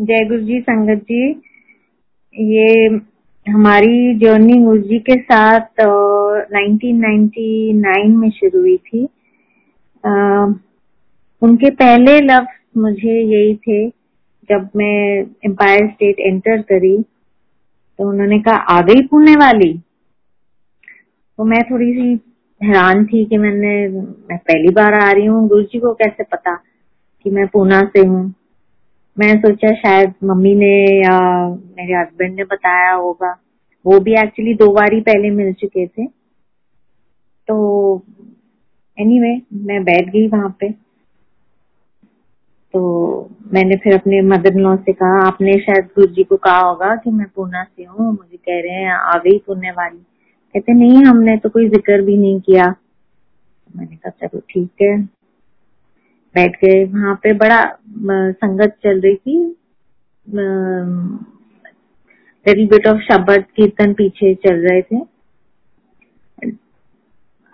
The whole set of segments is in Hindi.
जय गुरु जी संगत जी। ये हमारी जर्नी गुरु जी के साथ uh, 1999 में शुरू हुई थी। uh, उनके पहले लफ्ज मुझे यही थे जब मैं एम्पायर स्टेट एंटर करी तो उन्होंने कहा आ गई पुणे वाली। तो मैं थोड़ी सी हैरान थी कि मैंने मैं पहली बार आ रही हूँ। गुरु जी को कैसे पता कि मैं पूना से हूँ? मैं सोचा शायद मम्मी ने या मेरे हस्बैंड ने बताया होगा। वो भी एक्चुअली दो बार ही पहले मिल चुके थे। तो एनीवे anyway, मैं बैठ गई वहाँ पे। तो मैंने फिर अपने मदर इन लॉ से कहा आपने शायद गुरु जी को कहा होगा कि मैं पूना से हूँ मुझे कह रहे हैं आ गई पुणे वाली। कहते नहीं हमने तो कोई ज़िक्र भी नहीं किया। मैंने कहा चलो ठीक है। बैठ गए वहाँ पे बड़ा संगत चल रही थी। लिटिल बिट ऑफ़ शब्द कीर्तन पीछे चल रहे थे।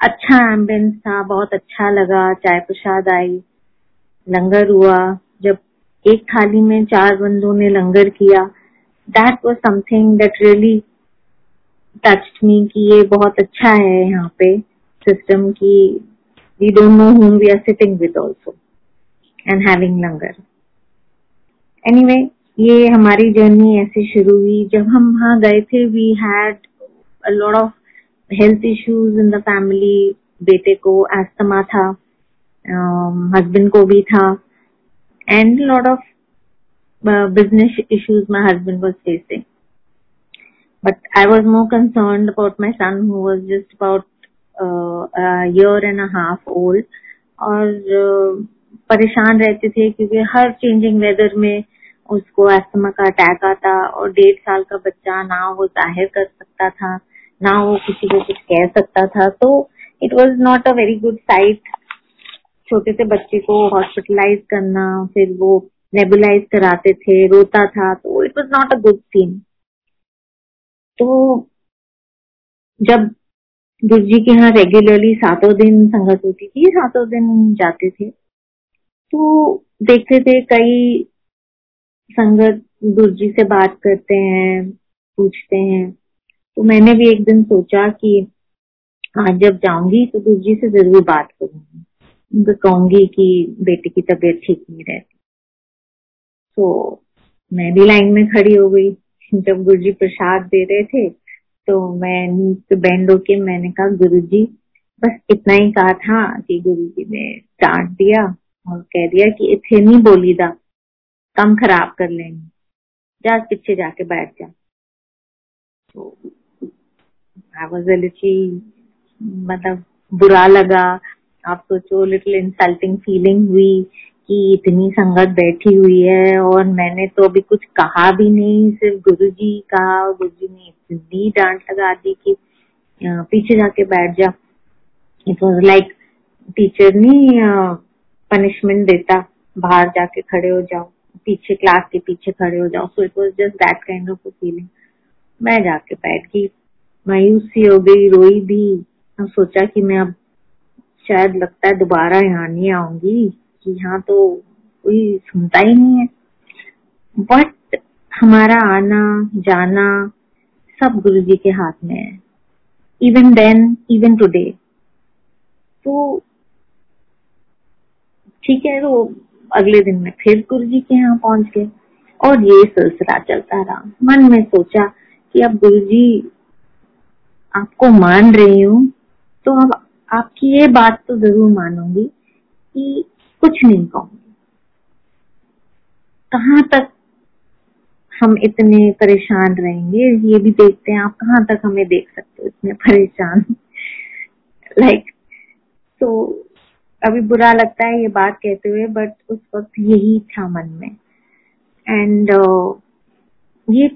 अच्छा एम्बियंस था, बहुत अच्छा लगा चाय प्रसाद आई, लंगर हुआ। जब एक थाली में चार बंदों ने लंगर किया that was something that really touch me कि ये बहुत अच्छा है यहाँ पे सिस्टम की we don't know home we are sitting with also and having langar anyway ये हमारी जर्नी ऐसे शुरू हुई जब हम वहाँ गए थे we had a lot of health issues in the family बेटे को एस्थमा था हस्बैंड um, को भी था and lot of business issues my husband was facing but I was more concerned about my son who was just about uh, a year and a half old और uh, परेशान रहते थे क्योंकि हर चेंजिंग वेदर में उसको एस्थमा का अटैक आता और डेढ़ साल का बच्चा ना वो ज़ाहिर कर सकता था, ना वो किसी को कुछ कह सकता था। तो it was not a very good sight छोटे से बच्चे को हॉस्पिटलाइज करना, फिर वो नेबुलाइज कराते थे, रोता था तो it was not a good scene तो जब गुरु जी के यहाँ रेगुलरली सातों दिन संगत होती थी, सातों दिन जाते थे। तो देखते थे कई संगत गुरु जी से बात करते हैं, पूछते हैं। तो मैंने भी एक दिन सोचा कि आज जब जाऊँगी तो गुरु जी से ज़रूर बात करूँगी। उनको कहूँगी कि बेटे की तबीयत ठीक नहीं रहती। तो मैं भी लाइन में खड़ी हो गई। जब गुरु जी प्रसाद दे रहे थे तो मैं तो बैंड होके मैंने कहा, गुरु जी, बस इतना ही कहा था कि गुरु जी ने डांट दिया। और कह दिया कि इथे नहीं बोली दा, कम खराब कर लेंगे। जा पीछे जाके बैठ जा। तो मतलब बुरा लगा। आप सोचो लिटिल इंसल्टिंग फीलिंग हुई कि इतनी संगत बैठी हुई है और मैंने तो अभी कुछ कहा भी नहीं, सिर्फ़ गुरु जी कहा गुरु जी ने इतनी डांट लगा दी कि पीछे जाके बैठ जा। इट वॉज़ लाइक टीचर नहीं पनिशमेंट देता, बाहर जाके खड़े हो जाओ, पीछे क्लास के पीछे खड़े हो जाओ। So it was just that kind of feeling मैं जाके बैठ गई, मायूसी हो गई, रोई भी। सोचा कि मैं अब शायद लगता है दोबारा यहाँ नहीं आऊँगी, कि यहाँ तो कोई सुनता ही नहीं है। बट हमारा आना, जाना सब गुरु जी के हाथ में है। इवन देन इवन टुडे तो ठीक है तो अगले दिन में फिर गुरु जी के यहाँ पहुँच गए और ये सिलसिला चलता रहा। मन में सोचा कि अब गुरु जी आपको मान रही हूँ तो अब आपकी ये बात तो ज़रूर मानूँगी कि कुछ नहीं कहूँगी। कहाँ तक हम इतने परेशान रहेंगे? ये भी देखते हैं आप कहाँ तक हमें देख सकते हो इतने परेशान? लाइक like, तो अभी बुरा लगता है ये बात कहते हुए बट उस वक्त यही था मन में। एंड uh, ये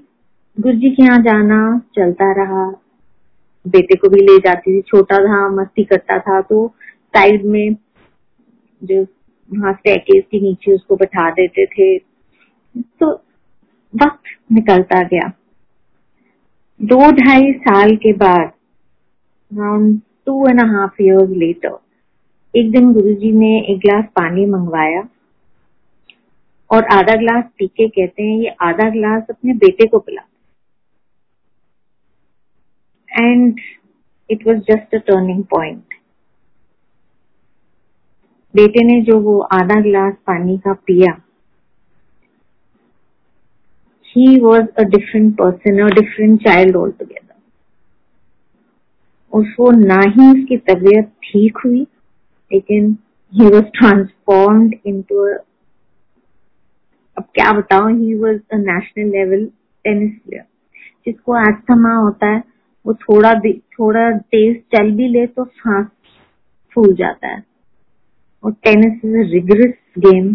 गुरु जी के यहाँ जाना चलता रहा। बेटे को भी ले जाती थी छोटा था मस्ती करता था तो साइड में जो वहाँ स्टेकेस के नीचे उसको बैठा देते थे। तो वक्त निकलता गया। दो ढाई साल के बाद around two and half years later एक दिन गुरुजी ने एक गिलास पानी मंगवाया और आधा ग्लास पी के कहते हैं, ये आधा गिलास अपने बेटे को पिला। And it was just a turning point बेटे ने जो वो आधा गिलास पानी का पिया ही was a different person a different child altogether उसको ना ही उसकी तबीयत ठीक हुई लेकिन ही वॉज़ ट्रांसफॉर्म्ड इनटू अब क्या बताऊँ he was a national level tennis player जिसको एस्थमा होता है, वो थोड़ा थोड़ा तेज चल भी ले तो सांस फूल जाता है। और tennis is a rigorous game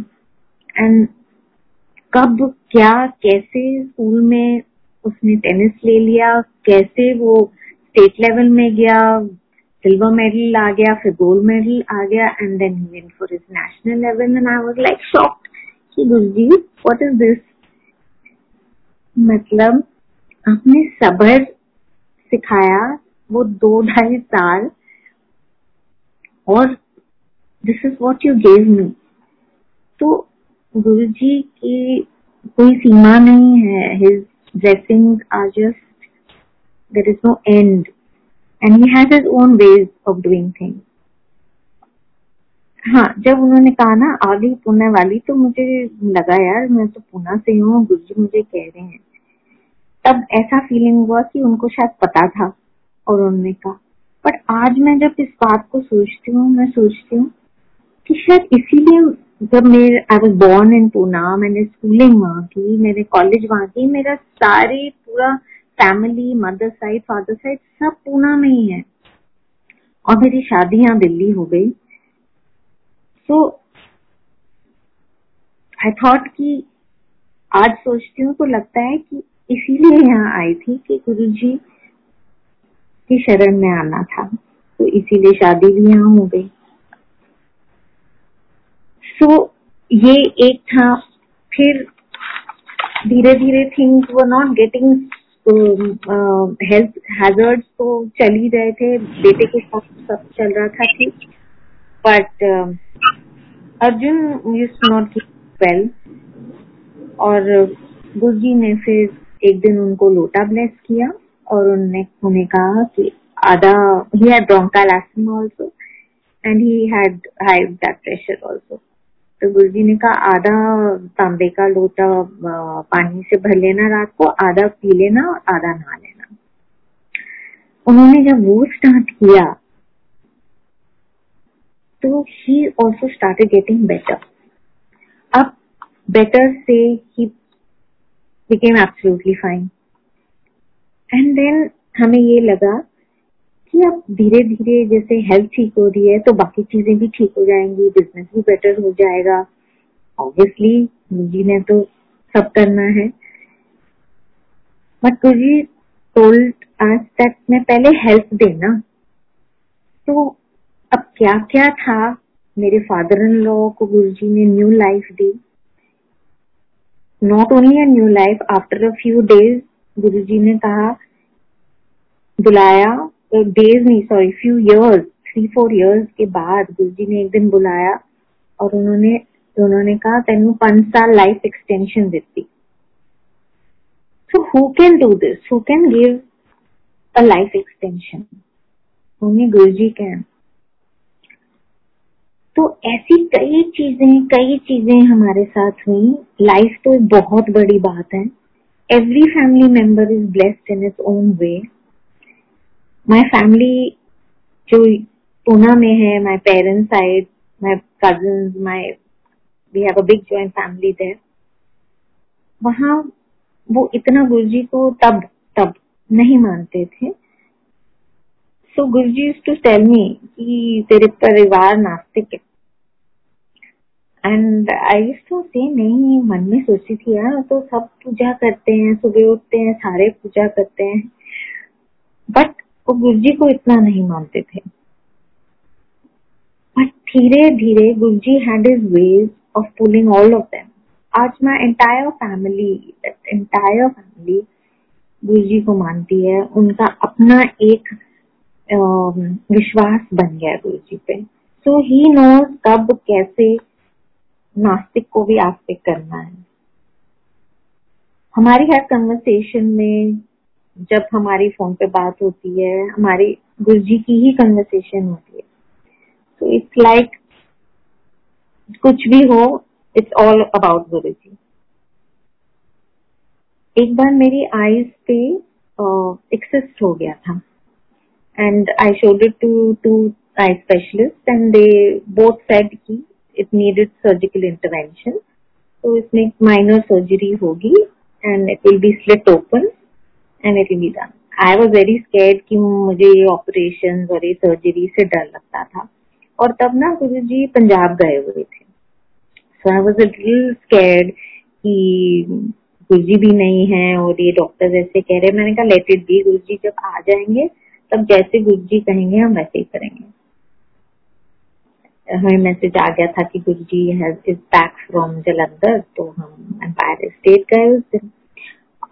and कब, क्या, कैसे स्कूल में उसने टेनिस ले लिया, कैसे वो स्टेट लेवल में गया सिल्वर मेडल आ गया, फिर गोल्ड मेडल आ गया and then he went for his national level and I was like shocked कि गुरुजी व्हाट इज़ दिस मतलब आपने सबर सिखाया वो दो ढाई साल, और this is what you gave me तो गुरु जी की कोई सीमा नहीं है his blessings are just there is no end. And he has his own ways of doing things. हाँ जब उन्होंने कहा ना आ गई पुणे वाली तो मुझे लगा यार, मैं तो पुणे से हूँ गुरुजी मुझे कह रहे हैं। तब ऐसा फीलिंग हुआ कि उनको शायद पता था, और उन्होंने कहा, पर आज मैं जब इस बात को सोचती हूँ, मैं सोचती हूँ कि शायद इसीलिए जब मेरे I was born in Poona मैंने स्कूलिंग वहाँ की मैंने कॉलेज वहाँ की मेरा सारे पूरा family mother side father side सब पूना में ही है। और मेरी शादी यहाँ दिल्ली हो गई। सो आई थॉट कि आज सोचती हूँ तो लगता है कि इसीलिए यहाँ आई थी कि गुरु जी की शरण में आना था। तो इसीलिए शादी भी यहाँ हो गई। सो so, ये एक था। फिर धीरे धीरे things were not getting health hazard तो चल ही रहे थे, बेटे के साथ सब चल रहा था ठीक but Arjun use not well और गुरु जी ने फिर एक दिन उनको लोटा ब्लेस किया, और उन्होंने उन्हें कहा कि आधा he had asthma also and he had high blood pressure also तो गुरु जी ने कहा, आधा तांबे का लोटा पानी से भर लेना रात को, आधा पी लेना और आधा नहा लेना. उन्होंने जब वो स्टार्ट किया तो he also started getting better अब बेटर से he became absolutely fine and then हमें ये लगा कि अब धीरे धीरे जैसे हेल्थ ठीक हो रही है तो बाकी चीज़ें भी ठीक हो जाएँगी बिज़नेस भी बेटर हो जाएगा। ऑब्वियसली जी ने तो सब करना है। बट गुरुजी टोल्ड आज तक मैं पहले हेल्प देना। तो अब क्या क्या था? मेरे फादर इन लॉ को गुरुजी ने new life the. Not only a new life after a few days Guruji ने कहा, बुलाया डेज़ नहीं sorry few years three four years के बाद गुरु जी ने एक दिन बुलाया और उन्होंने उन्होंने कहा, तेन पाँच साल life extension the so who can do this who can give a life extension only Guru ji can तो ऐसी कई चीज़ें कई चीज़ें हमारे साथ हुई। लाइफ तो बहुत बड़ी बात है। Every family member is blessed in its own way my family जो पूना में है my parents side my cousin my we have a big joint family there वहाँ वो इतना गुरुजी को तब तब नहीं मानते थे। सो गुरु गुरुजी टू टेल मी कि तेरे परिवार नास्तिक है। एंड आई टू से नहीं, मन में सोची थी यार तो सब पूजा करते हैं, सुबह उठते हैं, सारे पूजा करते हैं। बट वो गुरुजी को इतना नहीं मानते थे। बट धीरे धीरे Guruji had is ways of pulling all of them आज मैं entire family entire family Guruji को मानती है। उनका अपना एक विश्वास बन गया गुरु जी पे। सो ही नोज़ कब कैसे नास्तिक को भी आस्तिक करना है। हमारी हर कन्वर्सेशन में जब हमारी फ़ोन पे बात होती है, हमारी गुरु जी की ही कन्वर्सेशन होती है। तो इट्स लाइक कुछ भी हो इट्स ऑल अबाउट गुरु जी एक बार मेरी आईज पे एक्सिस्ट हो गया था। And I showed it to two eye specialist and they both said की इट नीडेड सर्जिकल इंटरवेंशन तो इसमें माइनर सर्जरी होगी and it will be slit open will be done I was very scared कि मुझे ये ऑपरेशन और ये सर्जरी से डर लगता था। और तब ना गुरु जी पंजाब गए हुए थे। So I was little scared कि गुरु जी भी नहीं है और ये डॉक्टर ऐसे कह रहे मैंने कहा लेट इट बी गुरु जी जब आ जाएँगे, तब जैसे गुरु जी कहेंगे, हम वैसे ही करेंगे. हमें मैसेज आ गया था कि Guru ji is back from Jalandhar तो हम एम्पायर स्टेट गए उस दिन।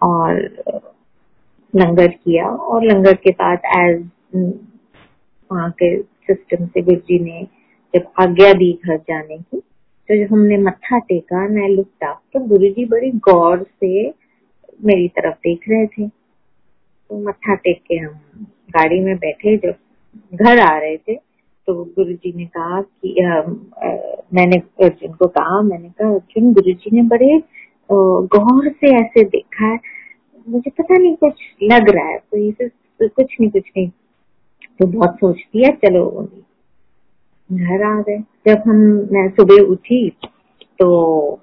और लंगर किया और लंगर के बाद एज वहाँ के सिस्टम से गुरु जी ने जब आज्ञा दी घर जाने की तो जब हमने मत्था टेका मैं लुकता तो गुरु जी बड़ी गौर से मेरी तरफ़ देख रहे थे। तो मत्था टेक के हम गाड़ी में बैठे जब घर आ रहे थे तो गुरु जी ने कहा कि आ, आ, मैंने अर्जुन को कहा मैंने कहा अर्जुन गुरु जी ने बड़े गौर से ऐसे देखा है मुझे पता नहीं कुछ लग रहा है तो ये कुछ नहीं कुछ नहीं। तो बहुत सोचती है, चलो घर आ गए। जब हम, मैं सुबह उठी तो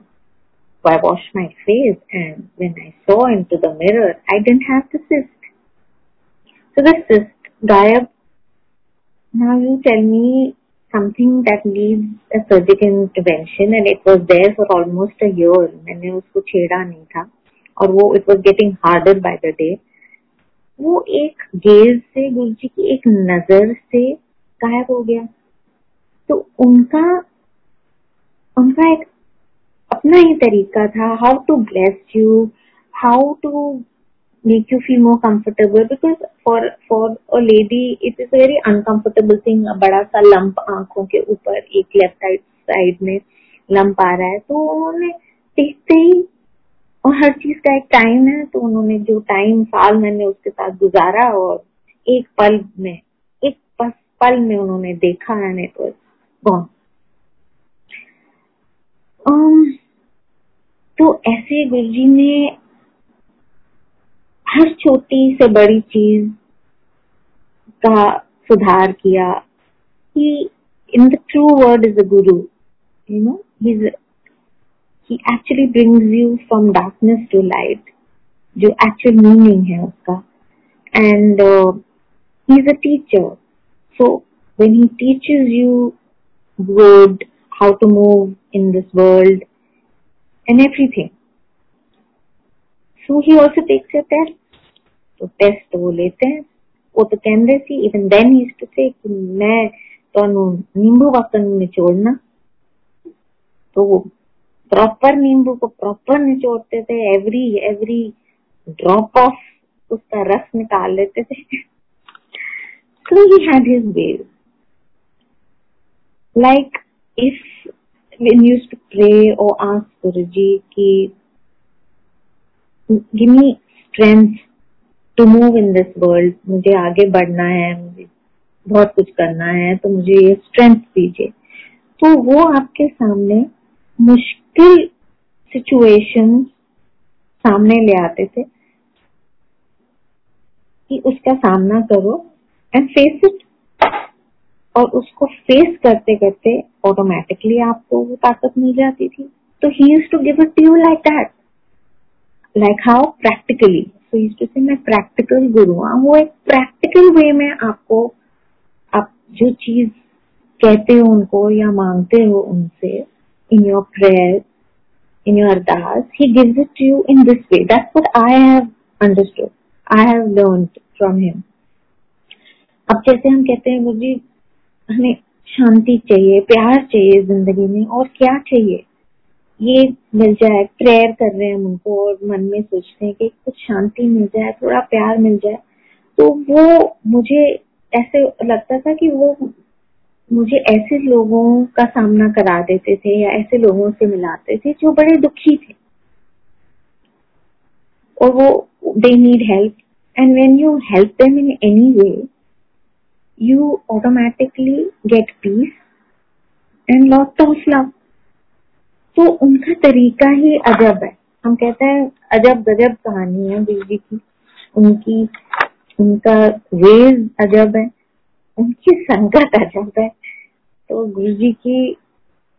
I wash my face and when I saw into the mirror I didn't है द सिस्ट सो दिस्ट गायब now you tell me something that need a surgical intervention and it was there for almost uh मैंने उसको छेड़ा नहीं था। और वो it was getting harder by the day वो एक गेज से गुरु जी की एक नज़र से गायब हो गया। तो उनका उनका एक अपना ही तरीका था how to bless you how to you feel more comfortable, because for for a lady, it is a very uncomfortable thing बड़ा सा लंप आँखों के ऊपर, एक लेफ़्ट साइड साइड में लंप आ रहा है। तो उन्होंने देखते ही और हर चीज़ का एक टाइम है तो उन्होंने जो टाइम साल मैंने उसके साथ गुजारा और एक पल में, एक पल में उन्होंने देखा एंड इट वॉज़ तो ऐसे गुरु जी ने हर छोटी से बड़ी चीज़ का सुधार किया कि in the true word is a guru you know he he actually brings you from darkness to light जो एक्चुअल मीनिंग है उसका and he is a teacher so when he teaches you good, how to move in this world, and everything. So he also takes your test. So test वो लेते हैं वो तो कैमरे से इवन देन ही टू से मैं तो नींबू वाकन में छोड़ना तो प्रॉपर नींबू को प्रॉपर निचोड़ते थे एवरी एवरी ड्रॉप ऑफ़ उसका रस निकाल लेते थे so, he had his ways like, if when you used to pray or ask Guruji ki, give me strength to move in this world मुझे आगे बढ़ना है, मुझे बहुत कुछ करना है तो मुझे ये स्ट्रेंथ दीजिए. तो वो आपके सामने मुश्किल सिचुएशन सामने ले आते थे कि उसका सामना करो एंड फेस इट और उसको फेस करते करते ऑटोमेटिकली आपको वो ताकत मिल जाती थी। तो he use to give it you like that like how practically तो टू से मैं प्रैक्टिकल गुरु हूँ। वो एक प्रैक्टिकल वे में आपको, आप जो चीज़ कहते हो उनको या मांगते हो उनसे in your prayer in your ardas he gives it you in this way that's what I have understood I have learn from him अब जैसे हम कहते हैं जी हमें शांति चाहिए, प्यार चाहिए ज़िंदगी में, और क्या चाहिए? ये मिल जाए प्रेयर कर रहे हैं उनको, और मन में सोचते हैं कि कुछ शांति मिल जाए, थोड़ा प्यार मिल जाए तो वो मुझे ऐसे लगता था कि वो मुझे ऐसे लोगों का सामना करा देते थे या ऐसे लोगों से मिलाते थे जो बड़े दुखी थे। और वो they need help and when you help them in any way you automatically get peace and lot of love तो उनका तरीका ही अजब है। हम कहते हैं, अजब गजब कहानी है बीवी की। उनकी, उनका वेज अजब है। उनकी संगत आ जाता है। तो गुरु जी की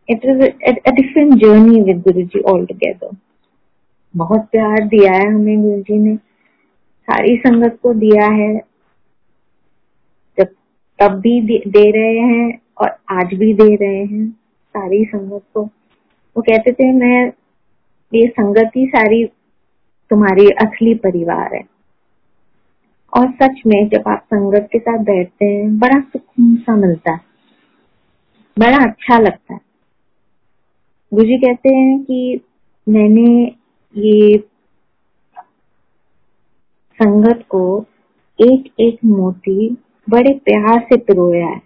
it is a different journey with Guru ji all together बहुत प्यार दिया है हमें गुरु जी ने। सारी संगत को दिया है। जब, तब भी दे रहे हैं और आज भी दे रहे हैं सारी संगत को। वो कहते थे, मैं, ये संगत ही सारी तुम्हारी असली परिवार है। और सच में जब आप संगत के साथ बैठते हैं, बड़ा सुकून सा मिलता है। बड़ा अच्छा लगता है। गुरुजी कहते हैं कि मैंने ये संगत को एक एक मोती बड़े प्यार से पिरोया है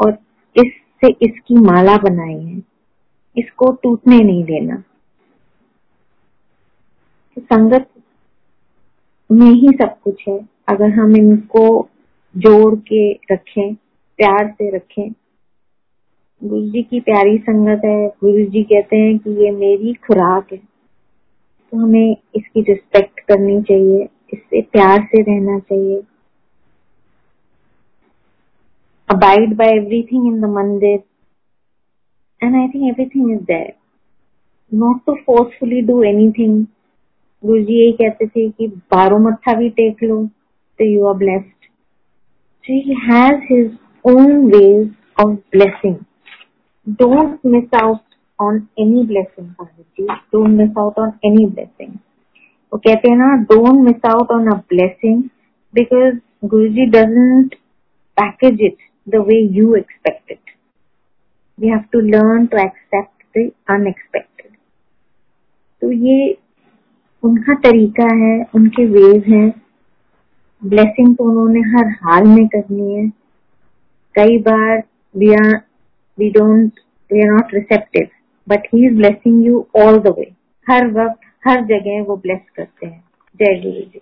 और इससे इसकी माला बनाई है। इसको टूटने नहीं देना। संगत में ही सब कुछ है। अगर हम इनको जोड़ के रखें, प्यार से रखें गुरु जी की प्यारी संगत है गुरु जी कहते हैं कि ये मेरी खुराक है। तो हमें इसकी रिस्पेक्ट करनी चाहिए, इससे प्यार से रहना चाहिए। Abide by everything in the mandir and I think everything is there not to forcefully do anything Guru ji यही कहते थे कि बारो मत्था भी टेक लो तो you are blessed so has his own ways of blessing don't miss out on any blessing don't miss out on any blessing वो कहते हैं ना don't miss out on a blessing because Guru ji doesn't package it the way you expect it you have to learn to accept the unexpected तो ये उनका तरीका है, उनके वेज है। ब्लेसिंग तो उन्होंने हर हाल में करनी है। कई बार we are we don't we are not receptive but he is blessing you all the way हर वक्त, हर जगह वो ब्लेस करते हैं। जय गुरु जी।